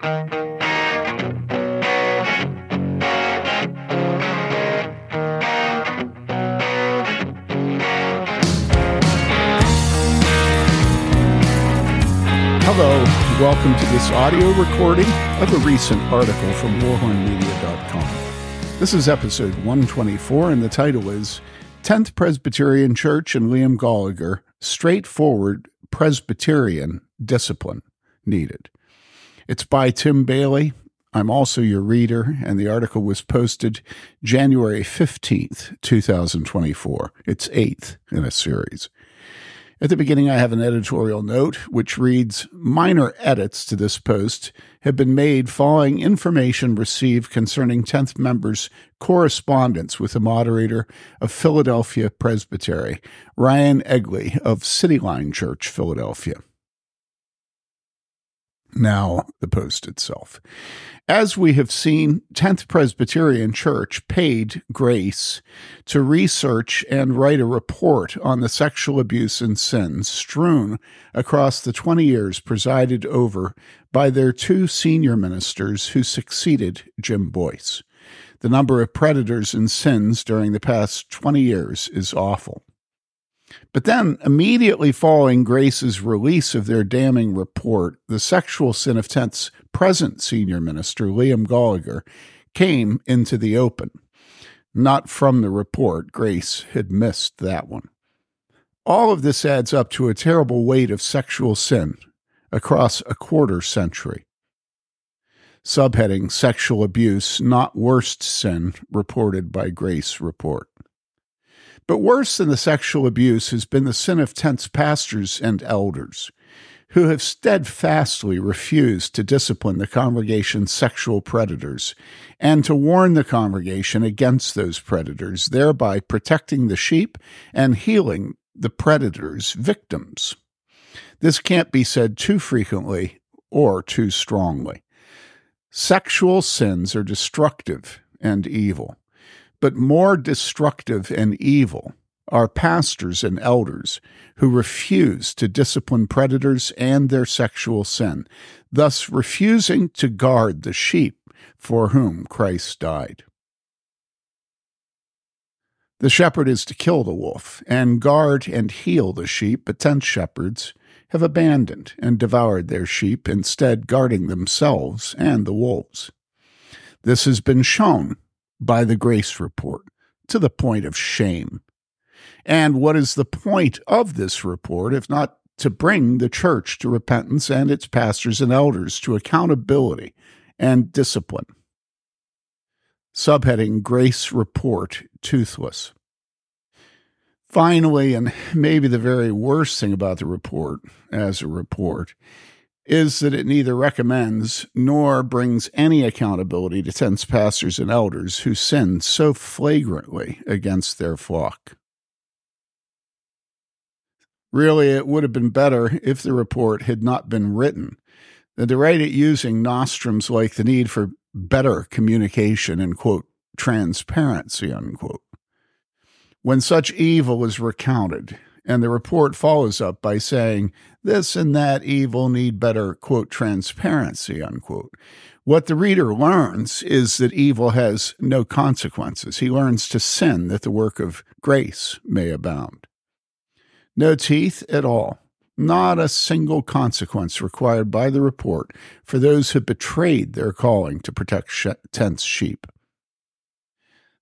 Hello, welcome to this audio recording of a recent article from warhornmedia.com. This is episode 124, and the title is 10th Presbyterian Church and Liam Goligher Straightforward Presbyterian Discipline Needed. It's by Tim Bayly. I'm also your reader, and the article was posted January 15th, 2024. It's eighth in a series. At the beginning, I have an editorial note which reads Minor edits to this post have been made following information received concerning 10th members' correspondence with the moderator of Philadelphia Presbytery, Ryan Egley of Cityline Church, Philadelphia. Now, the post itself. As we have seen, 10th Presbyterian Church paid Grace to research and write a report on the sexual abuse and sins strewn across the 20 years presided over by their two senior ministers who succeeded Jim Boice. The number of predators and sins during the past 20 years is awful. But then, immediately following Grace's release of their damning report, the sexual sin of 10th's present senior minister, Liam Goligher, came into the open. Not from the report, Grace had missed that one. All of this adds up to a terrible weight of sexual sin across a quarter century. Subheading Sexual Abuse, Not Worst Sin, reported by Grace Report. But worse than the sexual abuse has been the sin of 10th's pastors and elders, who have steadfastly refused to discipline the congregation's sexual predators and to warn the congregation against those predators, thereby protecting the sheep and healing the predators' victims. This can't be said too frequently or too strongly. Sexual sins are destructive and evil. But more destructive and evil are pastors and elders who refuse to discipline predators and their sexual sin, thus refusing to guard the sheep for whom Christ died. The shepherd is to kill the wolf and guard and heal the sheep, but ten shepherds have abandoned and devoured their sheep, instead guarding themselves and the wolves. This has been shown by the Grace Report to the point of shame. And what is the point of this report if not to bring the church to repentance and its pastors and elders to accountability and discipline? Subheading Grace Report Toothless. Finally, and maybe the very worst thing about the report as a report, is that it neither recommends nor brings any accountability to 10th's pastors and elders who sin so flagrantly against their flock. Really, it would have been better if the report had not been written than to write it using nostrums like the need for better communication and, quote, transparency, unquote. When such evil is recounted, and the report follows up by saying, this and that evil need better, quote, transparency, unquote. What the reader learns is that evil has no consequences. He learns to sin that the work of grace may abound. No teeth at all. Not a single consequence required by the report for those who betrayed their calling to protect 10th sheep.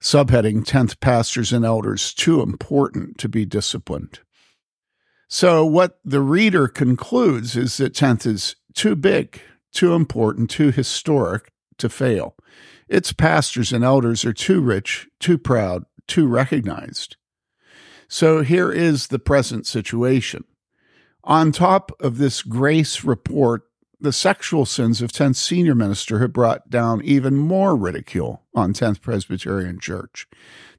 Subheading 10th pastors and elders too important to be disciplined. So, what the reader concludes is that 10th is too big, too important, too historic to fail. Its pastors and elders are too rich, too proud, too recognized. So, here is the present situation. On top of this grace report, the sexual sins of 10th senior minister have brought down even more ridicule on 10th Presbyterian Church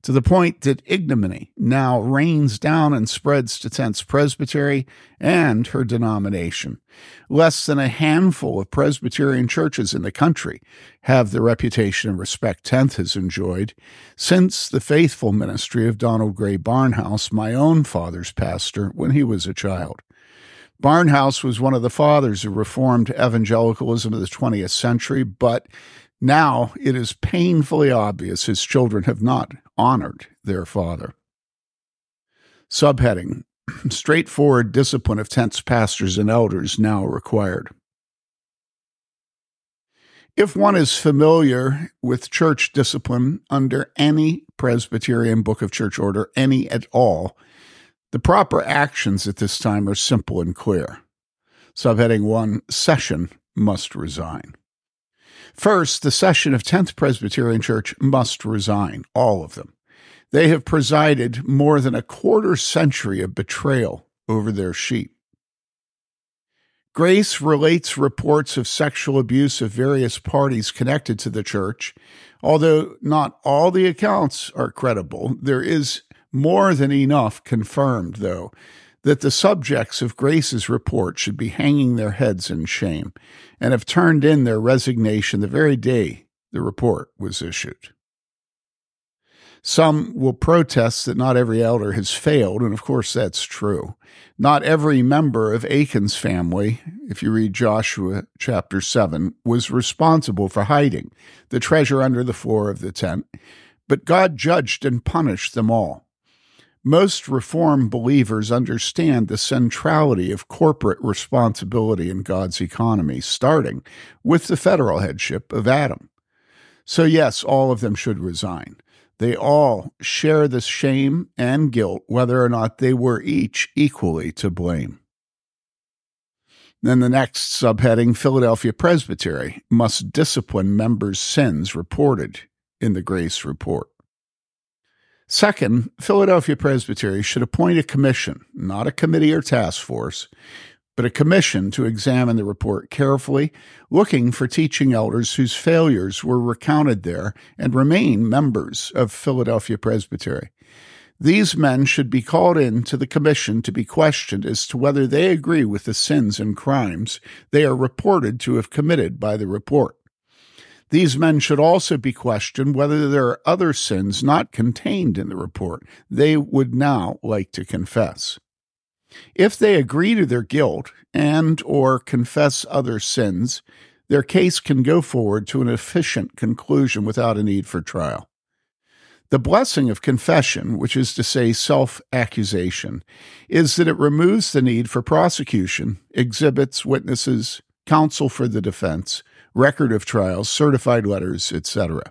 to the point that ignominy now rains down and spreads to 10th Presbytery and her denomination. Less than a handful of Presbyterian churches in the country have the reputation and respect 10th has enjoyed since the faithful ministry of Donald Grey Barnhouse, my own father's pastor, when he was a child. Barnhouse was one of the fathers of Reformed evangelicalism of the 20th century, but now it is painfully obvious his children have not honored their father. Subheading Straightforward discipline of tenth pastors and elders now required. If one is familiar with church discipline under any Presbyterian book of church order, any at all, the proper actions at this time are simple and clear. Subheading 1 Session must resign. First, the session of 10th Presbyterian Church must resign, all of them. They have presided more than a quarter century of betrayal over their sheep. Grace relates reports of sexual abuse of various parties connected to the church. Although not all the accounts are credible, there is more than enough confirmed, though, that the subjects of Grace's report should be hanging their heads in shame and have turned in their resignation the very day the report was issued. Some will protest that not every elder has failed, and of course that's true. Not every member of Achan's family, if you read Joshua chapter 7, was responsible for hiding the treasure under the floor of the tent, but God judged and punished them all. Most Reformed believers understand the centrality of corporate responsibility in God's economy, starting with the federal headship of Adam. So, yes, all of them should resign. They all share the shame and guilt, whether or not they were each equally to blame. Then the next subheading Philadelphia Presbytery must discipline members' sins reported in the Grace Report. Second, Philadelphia Presbytery should appoint a commission, not a committee or task force, but a commission to examine the report carefully, looking for teaching elders whose failures were recounted there and remain members of Philadelphia Presbytery. These men should be called in to the commission to be questioned as to whether they agree with the sins and crimes they are reported to have committed by the report. These men should also be questioned whether there are other sins not contained in the report they would now like to confess. If they agree to their guilt and or confess other sins, their case can go forward to an efficient conclusion without a need for trial. The blessing of confession, which is to say self accusation, is that it removes the need for prosecution, exhibits, witnesses, counsel for the defense, record of trials, certified letters, etc.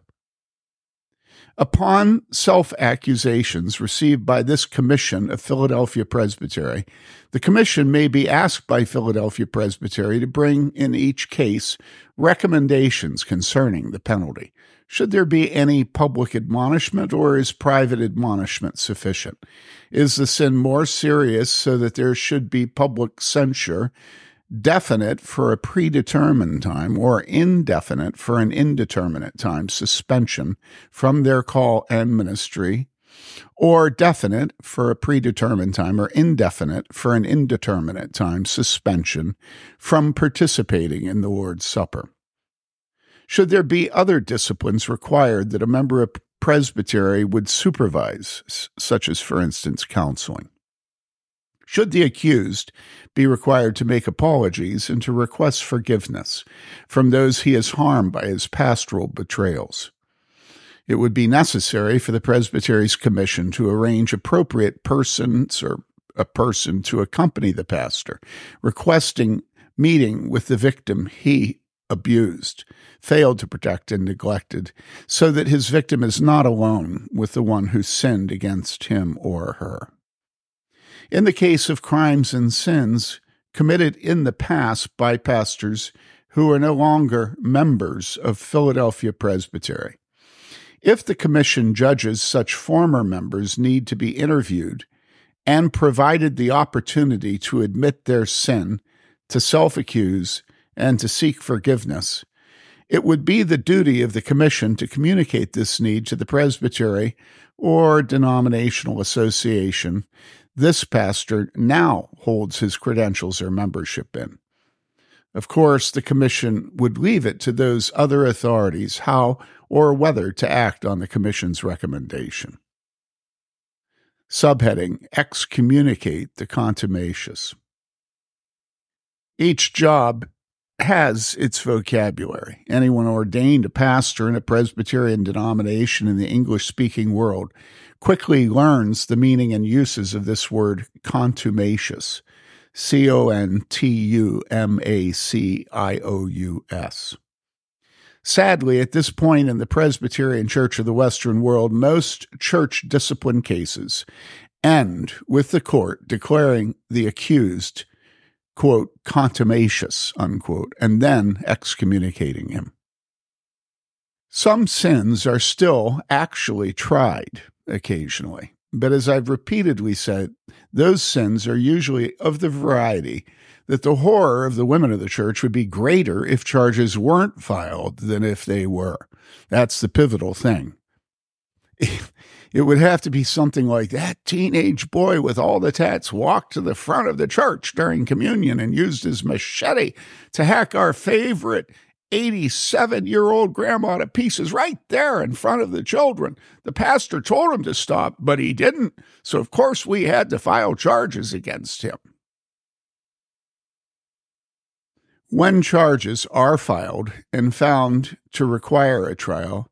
Upon self accusations received by this commission of Philadelphia Presbytery, the commission may be asked by Philadelphia Presbytery to bring in each case recommendations concerning the penalty. Should there be any public admonishment, or is private admonishment sufficient? Is the sin more serious so that there should be public censure? Definite for a predetermined time or indefinite for an indeterminate time suspension from their call and ministry, or definite for a predetermined time or indefinite for an indeterminate time suspension from participating in the Lord's Supper. Should there be other disciplines required that a member of presbytery would supervise, such as, for instance, counseling? Should the accused be required to make apologies and to request forgiveness from those he has harmed by his pastoral betrayals? It would be necessary for the Presbytery's commission to arrange appropriate persons or a person to accompany the pastor, requesting meeting with the victim he abused, failed to protect, and neglected, so that his victim is not alone with the one who sinned against him or her. In the case of crimes and sins committed in the past by pastors who are no longer members of Philadelphia Presbytery, if the commission judges such former members need to be interviewed and provided the opportunity to admit their sin, to self accuse, and to seek forgiveness, it would be the duty of the commission to communicate this need to the presbytery or denominational association this pastor now holds his credentials or membership in. Of course, the commission would leave it to those other authorities how or whether to act on the commission's recommendation. Subheading Excommunicate the contumacious. Each job has its vocabulary. Anyone ordained a pastor in a Presbyterian denomination in the English speaking world quickly learns the meaning and uses of this word contumacious. C O N T U M A C I O U S. Sadly, at this point in the Presbyterian Church of the Western world, most church discipline cases end with the court declaring the accused, quote, contumacious, unquote, and then excommunicating him. Some sins are still actually tried occasionally. But as I've repeatedly said, those sins are usually of the variety that the horror of the women of the church would be greater if charges weren't filed than if they were. That's the pivotal thing. It would have to be something like that teenage boy with all the tats walked to the front of the church during communion and used his machete to hack our favorite 87 year old grandma to pieces right there in front of the children. The pastor told him to stop, but he didn't. So, of course, we had to file charges against him. When charges are filed and found to require a trial,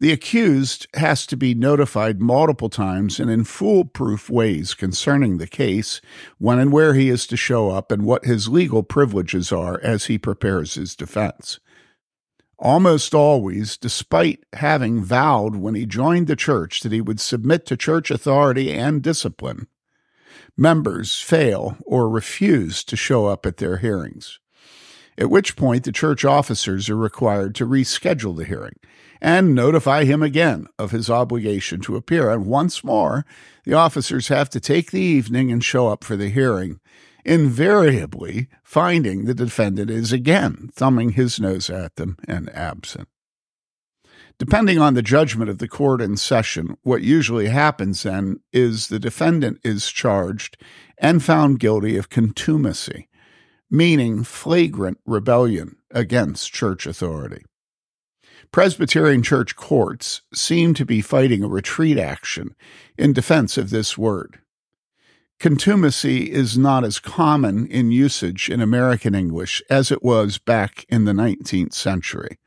the accused has to be notified multiple times and in foolproof ways concerning the case, when and where he is to show up, and what his legal privileges are as he prepares his defense. Almost always, despite having vowed when he joined the church that he would submit to church authority and discipline, members fail or refuse to show up at their hearings at which point the church officers are required to reschedule the hearing and notify him again of his obligation to appear. And once more, the officers have to take the evening and show up for the hearing, invariably finding the defendant is again thumbing his nose at them and absent. Depending on the judgment of the court in session, what usually happens then is the defendant is charged and found guilty of contumacy meaning flagrant rebellion against church authority. Presbyterian church courts seem to be fighting a retreat action in defense of this word. Contumacy is not as common in usage in American English as it was back in the 19th century.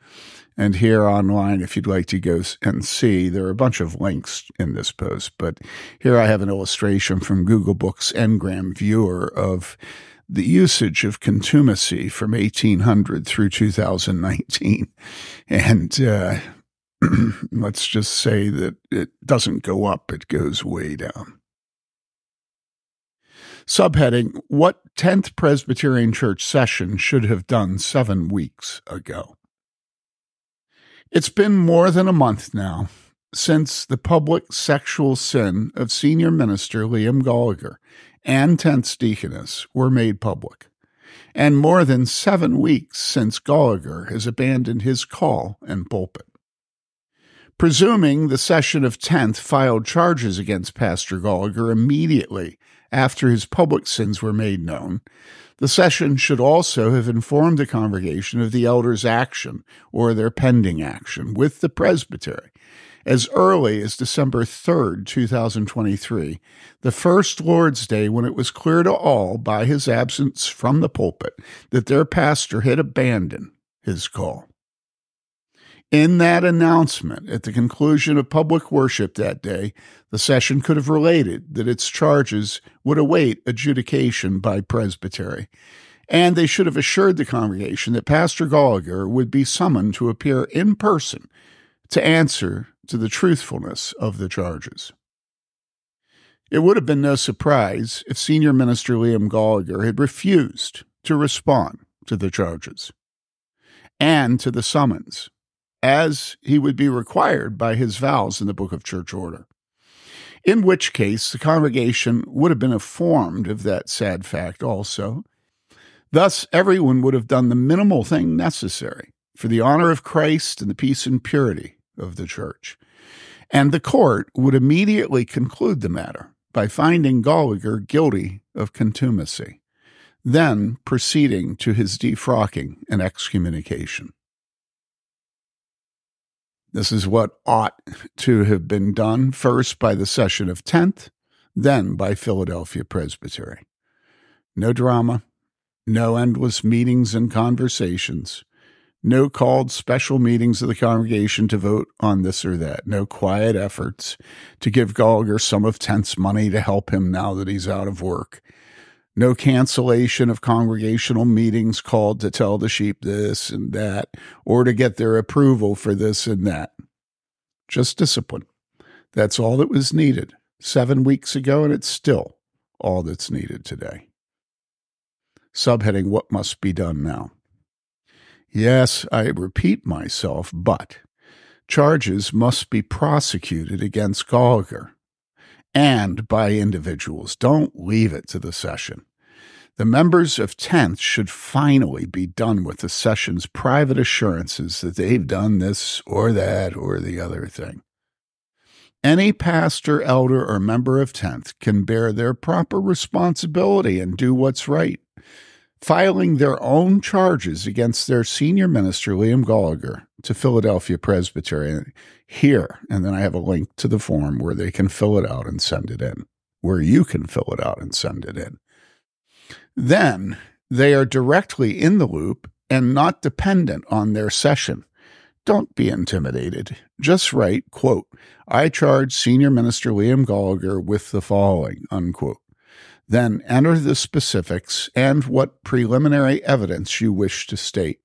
And here online, if you'd like to go and see, there are a bunch of links in this post. But here I have an illustration from Google Books Ngram Viewer of the usage of contumacy from 1800 through 2019. And uh, let's just say that it doesn't go up, it goes way down. Subheading What 10th Presbyterian Church session should have done seven weeks ago? It's been more than a month now since the public sexual sin of senior minister Liam Goligher and 10th deaconess were made public, and more than seven weeks since Goligher has abandoned his call and pulpit. Presuming the session of 10th filed charges against Pastor Goligher immediately after his public sins were made known, the session should also have informed the congregation of the elders' action or their pending action with the presbytery as early as December 3rd, 2023, the first Lord's Day when it was clear to all by his absence from the pulpit that their pastor had abandoned his call. In that announcement, at the conclusion of public worship that day, the session could have related that its charges would await adjudication by presbytery, and they should have assured the congregation that Pastor Goligher would be summoned to appear in person to answer to the truthfulness of the charges. It would have been no surprise if Senior Minister Liam Goligher had refused to respond to the charges and to the summons, as he would be required by his vows in the Book of Church Order. In which case, the congregation would have been informed of that sad fact also. Thus, everyone would have done the minimal thing necessary for the honor of Christ and the peace and purity of the church. And the court would immediately conclude the matter by finding Goligher guilty of contumacy, then proceeding to his defrocking and excommunication. This is what ought to have been done first by the session of 10th, then by Philadelphia Presbytery. No drama, no endless meetings and conversations, no called special meetings of the congregation to vote on this or that, no quiet efforts to give Goligher some of Tenth's money to help him now that he's out of work, no cancellation of congregational meetings called to tell the sheep this and that, or to get their approval for this and that. Just discipline. That's all that was needed seven weeks ago, and it's still all that's needed today. Subheading What Must Be Done Now. Yes, I repeat myself, but charges must be prosecuted against Goligher and by individuals. Don't leave it to the session. The members of 10th should finally be done with the session's private assurances that they've done this or that or the other thing. Any pastor, elder, or member of 10th can bear their proper responsibility and do what's right, filing their own charges against their senior minister, Liam Goligher, to Philadelphia Presbyterian here. And then I have a link to the form where they can fill it out and send it in, where you can fill it out and send it in. Then they are directly in the loop and not dependent on their session. Don't be intimidated. Just write, quote, I charge Senior Minister Liam Goligher with the following, unquote. Then enter the specifics and what preliminary evidence you wish to state.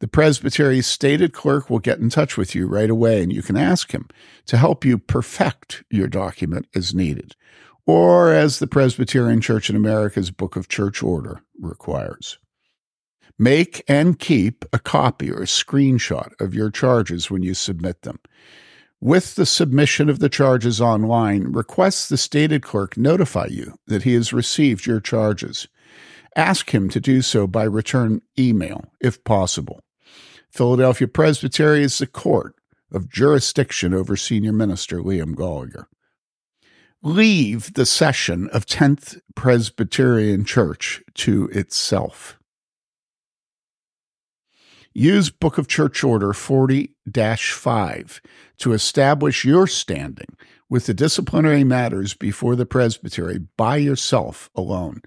The presbytery's stated clerk will get in touch with you right away, and you can ask him to help you perfect your document as needed, or as the Presbyterian Church in America's Book of Church Order requires. Make and keep a copy or a screenshot of your charges when you submit them. With the submission of the charges online, request the stated clerk notify you that he has received your charges. Ask him to do so by return email, if possible. Philadelphia Presbytery is the court of jurisdiction over Senior Minister Liam Goligher. Leave the session of 10th Presbyterian Church to itself. Use Book of Church Order 40 5 to establish your standing with the disciplinary matters before the presbytery by yourself alone,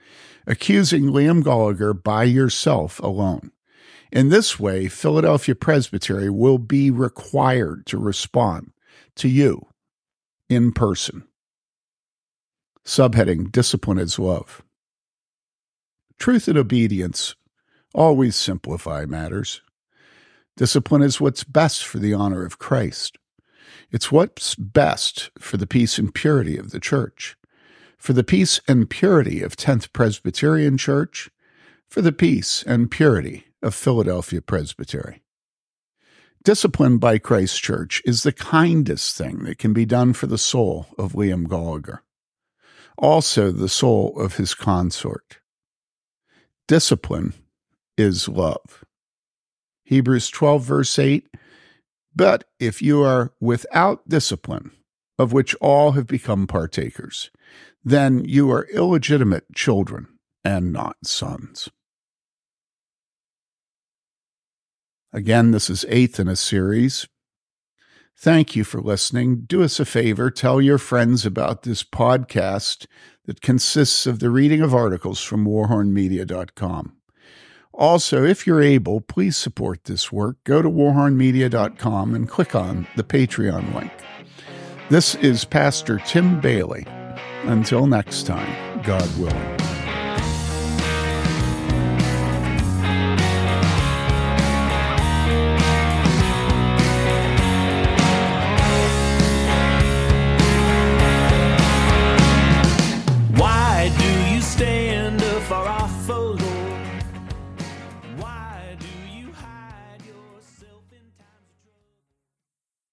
accusing Liam Goligher by yourself alone. In this way, Philadelphia Presbytery will be required to respond to you in person. Subheading Discipline is Love. Truth and obedience always simplify matters. Discipline is what's best for the honor of Christ. It's what's best for the peace and purity of the church, for the peace and purity of 10th Presbyterian Church, for the peace and purity of Philadelphia Presbytery. Discipline by Christ Church is the kindest thing that can be done for the soul of William Goligher, also the soul of his consort. Discipline is love. Hebrews 12, verse 8. But if you are without discipline, of which all have become partakers, then you are illegitimate children and not sons. Again, this is eighth in a series. Thank you for listening. Do us a favor, tell your friends about this podcast that consists of the reading of articles from warhornmedia.com. Also, if you're able, please support this work. Go to warhornmedia.com and click on the Patreon link. This is Pastor Tim Bayly. Until next time, God willing.